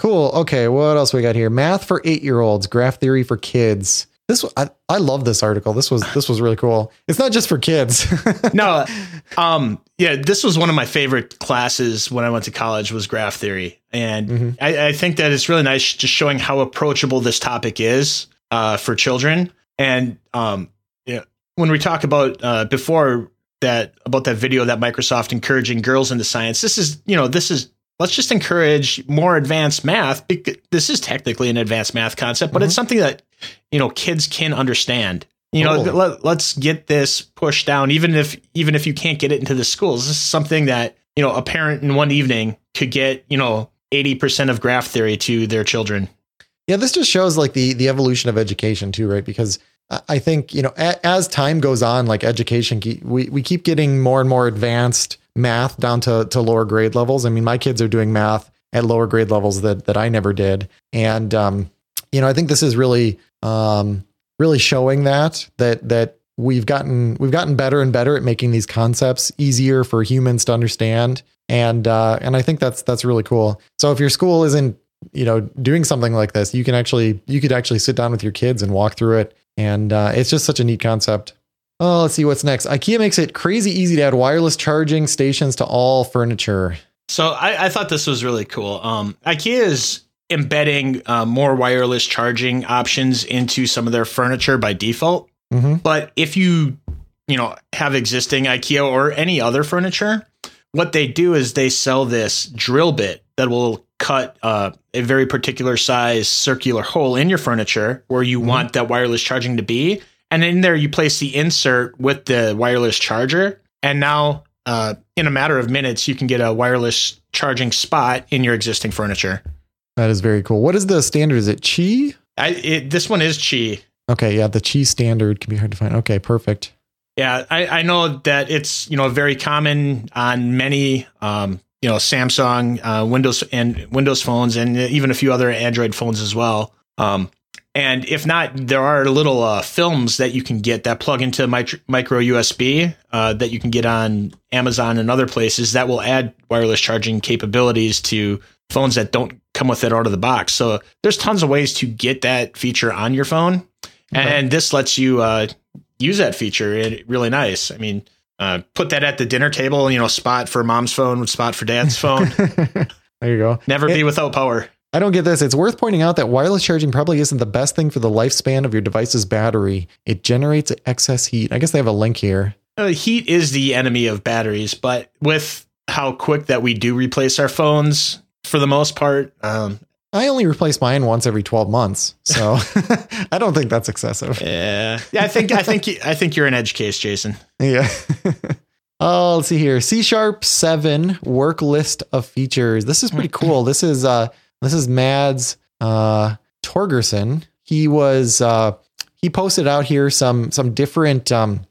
Cool. Okay. What else we got here? Math for eight year olds, graph theory for kids. This I, I love this article. This was this was really cool. It's not just for kids. (laughs) no, um, yeah, this was one of my favorite classes when I went to college was graph theory, and mm-hmm. I, I, think that it's really nice just showing how approachable this topic is uh, for children. And um, yeah, when we talk about uh, before that about that video that Microsoft encouraging girls into science, this is you know this is let's just encourage more advanced math. This is technically an advanced math concept, but mm-hmm. it's something that you know kids can understand. You know, let, let's get this pushed down, even if even if you can't get it into the schools. This is something that you know a parent in one evening could get you know eighty percent of graph theory to their children. Yeah, this just shows like the the evolution of education too, right? Because I think you know a, as time goes on, like education, we we keep getting more and more advanced math down to to lower grade levels. I mean, my kids are doing math at lower grade levels that that I never did, and um, you know, I think this is really um, really showing that that that we've gotten we've gotten better and better at making these concepts easier for humans to understand and uh, and I think that's that's really cool. So if your school isn't you know doing something like this, you can actually you could actually sit down with your kids and walk through it, and uh, it's just such a neat concept. Oh, let's see what's next. IKEA makes it crazy easy to add wireless charging stations to all furniture. So I, I thought this was really cool. Um, IKEA is embedding uh, more wireless charging options into some of their furniture by default. Mm-hmm. But if you, you know, have existing IKEA or any other furniture, what they do is they sell this drill bit that will cut uh, a very particular size circular hole in your furniture where you mm-hmm. want that wireless charging to be. And in there, you place the insert with the wireless charger. And now, uh, in a matter of minutes, you can get a wireless charging spot in your existing furniture. That is very cool. What is the standard? Is it Qi? I, it, this one is Qi. Okay, yeah, the Qi standard can be hard to find. Okay, perfect. Yeah, I, I know that it's you know very common on many um, you know Samsung, uh, Windows and Windows phones, and even a few other Android phones as well. Um, and if not, there are little uh, films that you can get that plug into micro USB uh, that you can get on Amazon and other places that will add wireless charging capabilities to phones that don't come with it out of the box. So there's tons of ways to get that feature on your phone, okay. and this lets you uh, use that feature. It really nice. I mean, uh, put that at the dinner table. You know, spot for mom's phone, spot for dad's phone. (laughs) there you go. Never it, be without power. I don't get this. It's worth pointing out that wireless charging probably isn't the best thing for the lifespan of your device's battery. It generates excess heat. I guess they have a link here. Uh, heat is the enemy of batteries, but with how quick that we do replace our phones, for the most part, um, I only replace mine once every 12 months. So (laughs) (laughs) I don't think that's excessive. Yeah. Yeah. I think, I think, I think you're an edge case, Jason. Yeah. (laughs) oh, let's see here. C sharp seven work list of features. This is pretty (clears throat) cool. This is, uh, this is Mads uh, Torgersen. He was uh, he posted out here some some different um,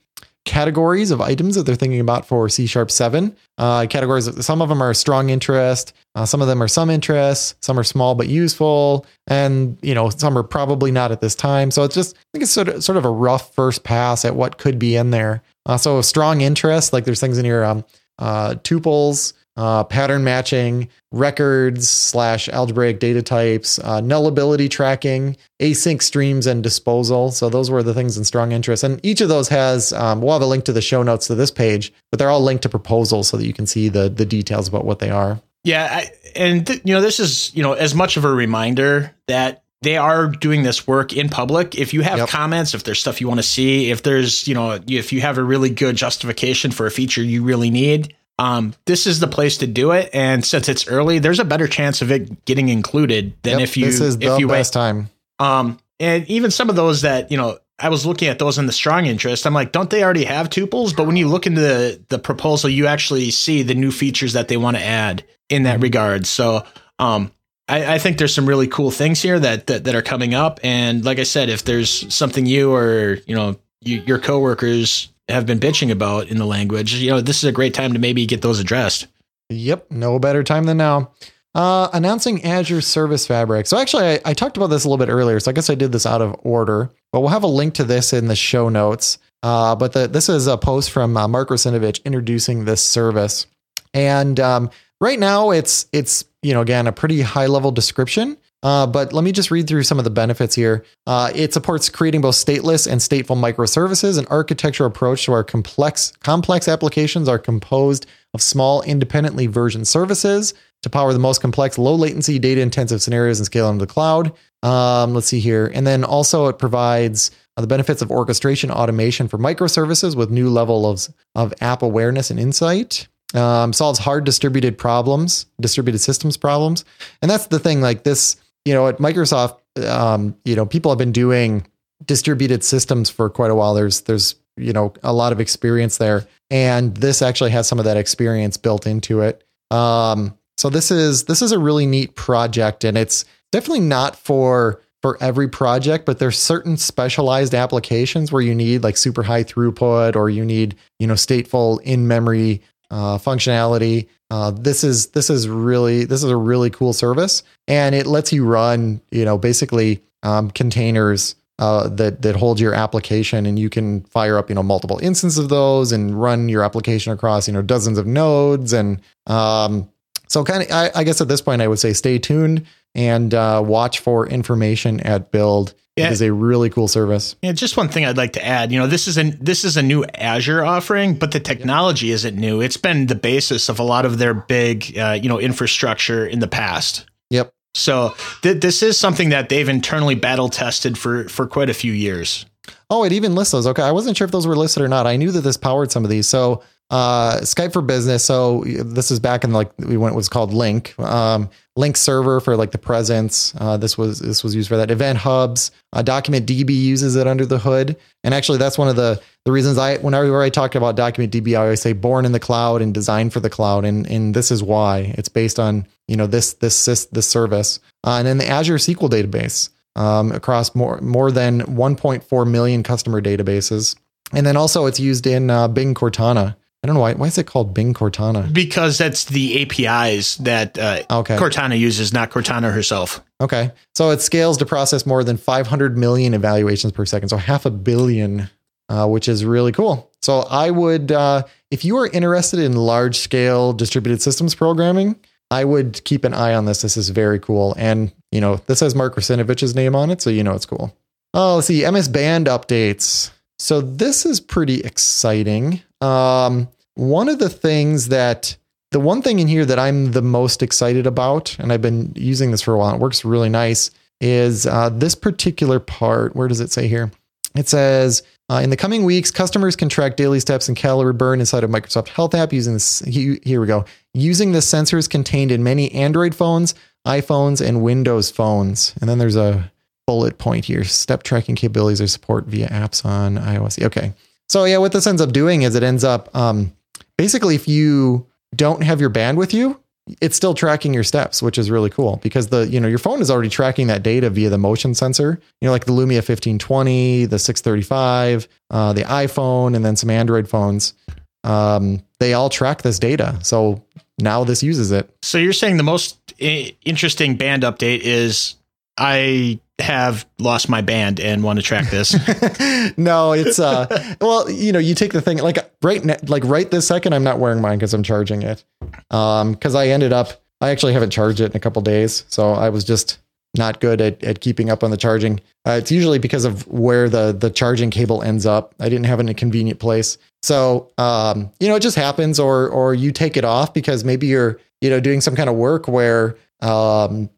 categories of items that they're thinking about for C Sharp 7. Uh, categories, some of them are strong interest, uh, some of them are some interest, some are small but useful, and you know some are probably not at this time. So it's just I think it's sort of sort of a rough first pass at what could be in there. Uh, so strong interest, like there's things in here, um, uh, tuples, uh, pattern matching, records slash algebraic data types, uh, nullability tracking, async streams, and disposal. So those were the things in strong interest. And each of those has, um, we'll have a link to the show notes to this page, but they're all linked to proposals so that you can see the the details about what they are. Yeah, I, and th- you know this is you know as much of a reminder that they are doing this work in public. If you have yep. comments, if there's stuff you want to see, if there's, you know, if you have a really good justification for a feature you really need, um, this is the place to do it. And since it's early, there's a better chance of it getting included than yep, if you this is if you best wait. time. Um, and even some of those that you know, I was looking at those in the strong interest. I'm like, don't they already have tuples? But when you look into the the proposal, you actually see the new features that they want to add in that mm-hmm. regard. So, um, I, I, think there's some really cool things here that, that that are coming up. And like I said, if there's something you or you know you, your coworkers have been bitching about in the language, you know, this is a great time to maybe get those addressed. Yep, no better time than now. Uh, announcing Azure Service Fabric. So actually, I, I, talked about this a little bit earlier, so I guess I did this out of order, but we'll have a link to this in the show notes. Uh, but the, this is a post from uh, Mark Russinovich introducing this service, and um, right now it's it's you know again a pretty high level description. Uh, but let me just read through some of the benefits here. Uh, it supports creating both stateless and stateful microservices. An architectural approach to our complex complex applications are composed of small, independently versioned services to power the most complex, low latency, data intensive scenarios and scale into the cloud. Um, let's see here. And then also it provides uh, the benefits of orchestration automation for microservices with new level of, of app awareness and insight. Um, solves hard distributed problems, distributed systems problems. And that's the thing, like this, you know, at Microsoft, um, you know, people have been doing distributed systems for quite a while. There's, there's, you know, a lot of experience there. And this actually has some of that experience built into it. Um, so this is this is a really neat project, and it's definitely not for for every project, but there's certain specialized applications where you need like super high throughput or you need you know stateful in memory uh, functionality. Uh, this is this is really this is a really cool service, and it lets you run you know basically um, containers uh, that that hold your application, and you can fire up you know multiple instances of those and run your application across you know dozens of nodes. And um, so, kind of, I, I, guess at this point, I would say stay tuned and uh, watch for information at Build. Yeah. It is a really cool service. Yeah, just one thing I'd like to add. You know, this is a this is a new Azure offering, but the technology isn't new. It's been the basis of a lot of their big, uh, you know, infrastructure in the past. Yep. So th- this is something that they've internally battle tested for for quite a few years. Oh, it even lists those. Okay, I wasn't sure if those were listed or not. I knew that this powered some of these. So uh, Skype for Business. So this is back in like we went was called Lync, Um, Lync server for like the presence. Uh, this was this was used for that. Event Hubs. Uh, Document DB uses it under the hood. And actually, that's one of the the reasons I whenever I talk about Document DB, I always say born in the cloud and designed for the cloud. And and this is why it's based on you know this this this service. Uh, and then the Azure SQL database. Um, across more more than 1.4 million customer databases, and then also it's used in uh, Bing Cortana. I don't know why. Why is it called Bing Cortana? Because that's the APIs that uh, okay. Cortana uses, not Cortana herself. Okay, so it scales to process more than 500 million evaluations per second, so half a billion, uh, which is really cool. So I would, uh, if you are interested in large scale distributed systems programming, I would keep an eye on this. This is very cool, and you know this has Mark Russinovich's name on it, so you know it's cool. Oh, let's see, MS Band updates. So this is pretty exciting. Um, one of the things that the one thing in here that I'm the most excited about, and I've been using this for a while, it works really nice, is uh, this particular part. Where does it say here? It says uh, in the coming weeks, customers can track daily steps and calorie burn inside of Microsoft Health app using this. Here we go. Using the sensors contained in many Android phones, iPhones, and Windows phones. And then there's a bullet point here. Step tracking capabilities are support via apps on iOS. Okay. So yeah, what this ends up doing is it ends up um, basically if you don't have your band with you, it's still tracking your steps, which is really cool because the you know your phone is already tracking that data via the motion sensor. You know, like the Lumia 1520, the 635, uh, the iPhone, and then some Android phones. Um, they all track this data. So now this uses it. So you're saying the most interesting band update is I have lost my band and want to track this. (laughs) no, it's uh well, you know, you take the thing like right like right this second I'm not wearing mine cuz I'm charging it. Um cuz I ended up I actually haven't charged it in a couple days, so I was just not good at, at keeping up on the charging. Uh, it's usually because of where the the charging cable ends up. I didn't have it in a convenient place. So, um, you know, it just happens or or you take it off because maybe you're, you know, doing some kind of work where um,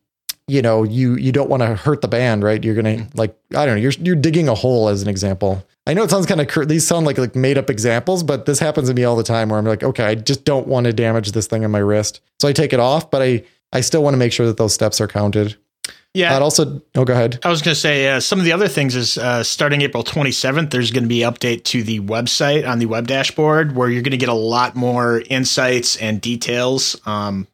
you know you you don't want to hurt the band right you're gonna like i don't know you're you're digging a hole as an example i know it sounds kind of cr- these sound like like made up examples but this happens to me all the time where i'm like okay i just don't want to damage this thing on my wrist so i take it off but i i still want to make sure that those steps are counted yeah. I'd also, oh, go ahead. I was going to say uh, some of the other things is uh, starting April 27th, there's going to be update to the website on the web dashboard where you're going to get a lot more insights and details. Um,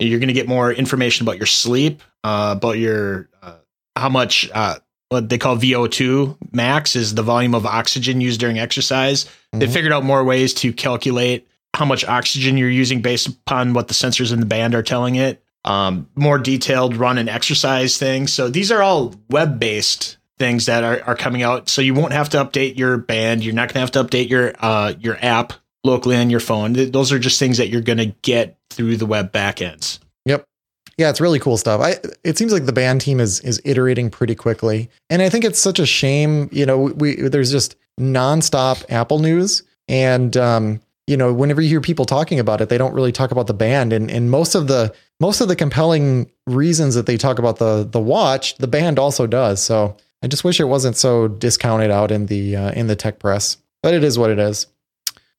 you're going to get more information about your sleep, uh, about your uh, how much uh, what they call VO2 max is the volume of oxygen used during exercise. They Mhm. figured out more ways to calculate how much oxygen you're using based upon what the sensors in the band are telling it. Um, more detailed run and exercise things. So these are all web based things that are, are coming out. So you won't have to update your band. You're not going to have to update your uh, your app locally on your phone. Those are just things that you're going to get through the web backends. Yeah, it's really cool stuff. I it seems like the band team is is iterating pretty quickly. And I think it's such a shame, you know, we there's just nonstop Apple news and um you know, whenever you hear people talking about it, they don't really talk about the band and and most of the most of the compelling reasons that they talk about the the watch, the band also does. So, I just wish it wasn't so discounted out in the uh, in the tech press. But it is what it is.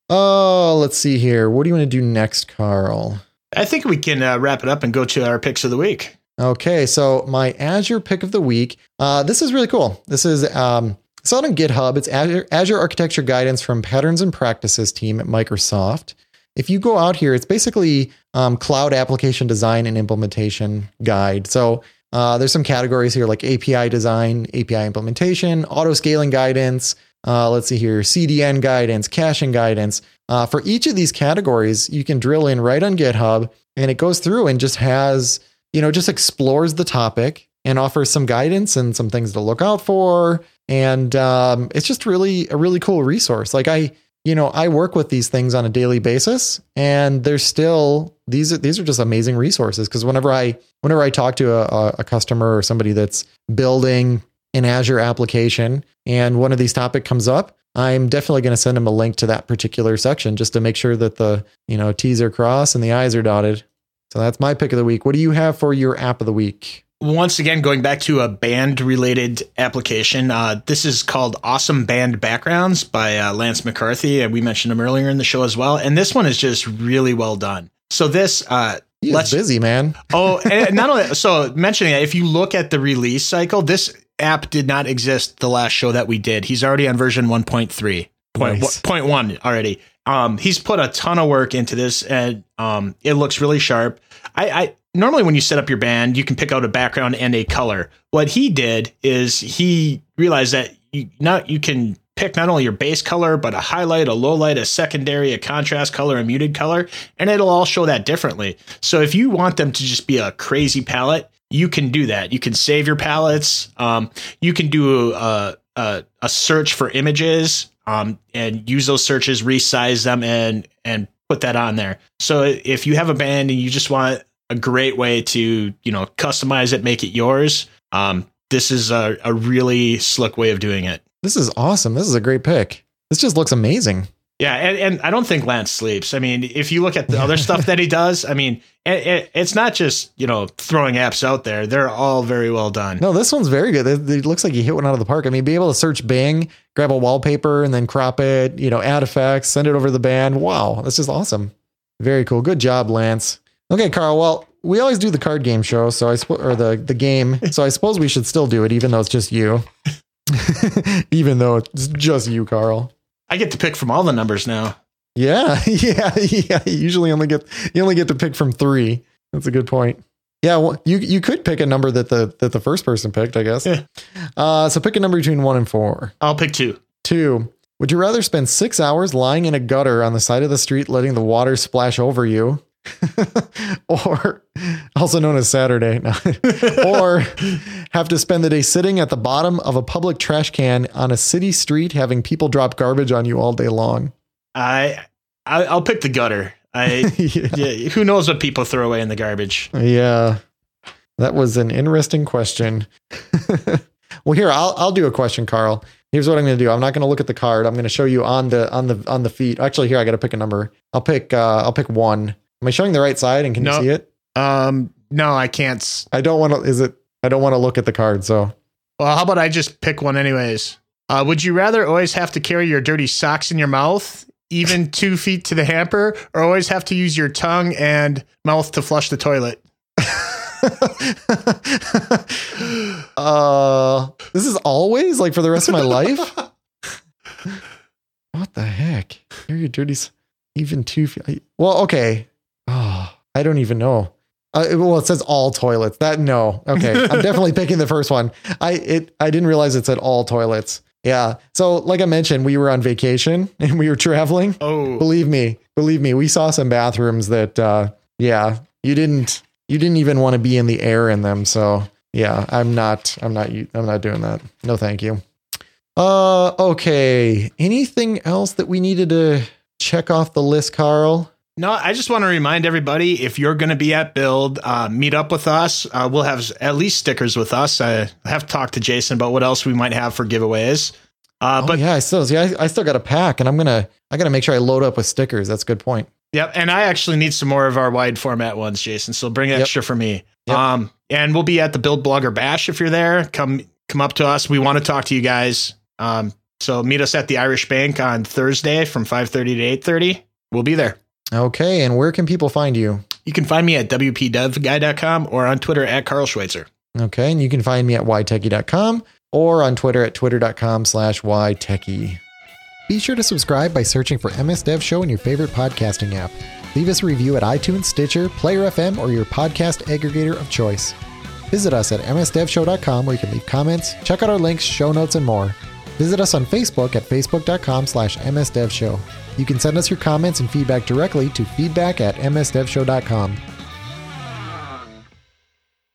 Oh, let's see here. What do you want to do next, Carl? I think we can uh, wrap it up and go to our picks of the week. Okay, so my Azure pick of the week. Uh, this is really cool. This is um, it's on GitHub. It's Azure, Azure Architecture Guidance from Patterns and Practices team at Microsoft. If you go out here, it's basically um, cloud application design and implementation guide. So uh, there's some categories here like API design, API implementation, auto scaling guidance. Uh, let's see here, CDN guidance, caching guidance. Uh, for each of these categories, you can drill in right on GitHub, and it goes through and just has you know, just explores the topic and offers some guidance and some things to look out for. And um, it's just really a really cool resource. Like I, you know, I work with these things on a daily basis, and there's still these are these are just amazing resources. Because whenever I whenever I talk to a, a customer or somebody that's building an Azure application, and one of these topic comes up, I'm definitely going to send them a link to that particular section just to make sure that the you know T's are crossed and the I's are dotted. So that's my pick of the week. What do you have for your app of the week? Once again, going back to a band related application, uh, this is called Awesome Band Backgrounds by uh, Lance McCarty. And we mentioned him earlier in the show as well. And this one is just really well done. So this, uh, He's busy, man. oh, and (laughs) not only so mentioning that, if you look at the release cycle, this app did not exist the last show that we did. He's already on version 1.3, point, Nice. point one already. Um, he's put a ton of work into this, and um, it looks really sharp. I, I normally when you set up your band, you can pick out a background and a color. What he did is he realized that you not you can pick not only your base color, but a highlight, a low light, a secondary, a contrast color, a muted color, and it'll all show that differently. So if you want them to just be a crazy palette, you can do that. You can save your palettes. Um, you can do a, a, a search for images um, and use those searches, resize them, and and put that on there. So if you have a band and you just want a great way to you know customize it, make it yours, um, this is a, a really slick way of doing it. This is awesome. This is a great pick. This just looks amazing. Yeah, and, and I don't think Lance sleeps. I mean, if you look at the other stuff that he (laughs) does, I mean, it, it, it's not just you know throwing apps out there; they're all very well done. No, this one's very good. It, it looks like you hit one out of the park. I mean, be able to search Bing, grab a wallpaper, and then crop it. You know, add effects, send it over to the band. Wow, that's just awesome. Very cool. Good job, Lance. Okay, Carl. Well, we always do the card game show, so I suppose, or the the game. (laughs) So I suppose we should still do it, even though it's just you. (laughs) even though it's just you, Carl. I get to pick from all the numbers now. Yeah, (laughs) yeah, yeah. You usually only get you only get to pick from three. That's a good point. Yeah, well, you you could pick a number that the that the first person picked, I guess. Yeah. Uh, so pick a number between one and four. I'll pick two. Two. Would you rather spend six hours lying in a gutter on the side of the street, letting the water splash over you, (laughs) or also known as Saturday, no. (laughs) or have to spend the day sitting at the bottom of a public trash can on a city street, having people drop garbage on you all day long? I, I I'll pick the gutter. I yeah. (laughs) yeah, who knows what people throw away in the garbage. Yeah. That was an interesting question. well, here I'll I'll do a question, Carl. Here's what I'm going to do. I'm not going to look at the card. I'm going to show you on the on the on the feet. Actually, here I got to pick a number. I'll pick uh I'll pick 1. Am I showing the right side and can No. you see it? Um, no, I can't. I don't want to is it I don't want to look at the card, so Well, how about I just pick one anyways? Uh, would you rather always have to carry your dirty socks in your mouth, even (laughs) two feet to the hamper, or always have to use your tongue and mouth to flush the toilet? (laughs) uh this is always like for the rest of my life? (laughs) what the heck? Here your dirty even two feet. Well, okay. I don't even know. Uh, well, it says all toilets. That no. Okay, I'm (laughs) definitely picking the first one. I it I didn't realize it said all toilets. Yeah. So, like I mentioned, we were on vacation (laughs) and we were traveling. Oh, Believe me, believe me, we saw some bathrooms that, uh, yeah, you didn't, you didn't even want to be in the air in them. So, yeah, I'm not, I'm not, I'm not doing that. No, thank you. Uh, okay. Anything else that we needed to check off the list, Carl? No, I just want to remind everybody if you're going to be at Build, uh, meet up with us. Uh, we'll have at least stickers with us. I have talked to Jason about what else we might have for giveaways. Uh, Oh, but yeah, I still, see, I, I still got a pack, and I'm gonna, I gotta make sure I load up with stickers. That's a good point. Yep, and I actually need some more of our wide format ones, Jason. So bring Yep. extra for me. Yep. Um, and we'll be at the Build Blogger Bash if you're there. Come come up to us. We want to talk to you guys. Um, so meet us at the Irish Bank on Thursday from 5:30 to 8:30. We'll be there. Okay, and where can people find you? You can find me at wpdevguy.com or on Twitter at Carl Schweitzer. Okay, and you can find me at ytechie.com or on Twitter at twitter.com slash ytechie. Be sure to subscribe by searching for MS Dev Show in your favorite podcasting app. Leave us a review at iTunes, Stitcher, Player FM, or your podcast aggregator of choice. Visit us at msdevshow.com where you can leave comments, check out our links, show notes, and more. Visit us on Facebook at facebook.com slash msdevshow. You can send us your comments and feedback directly to feedback at msdevshow.com.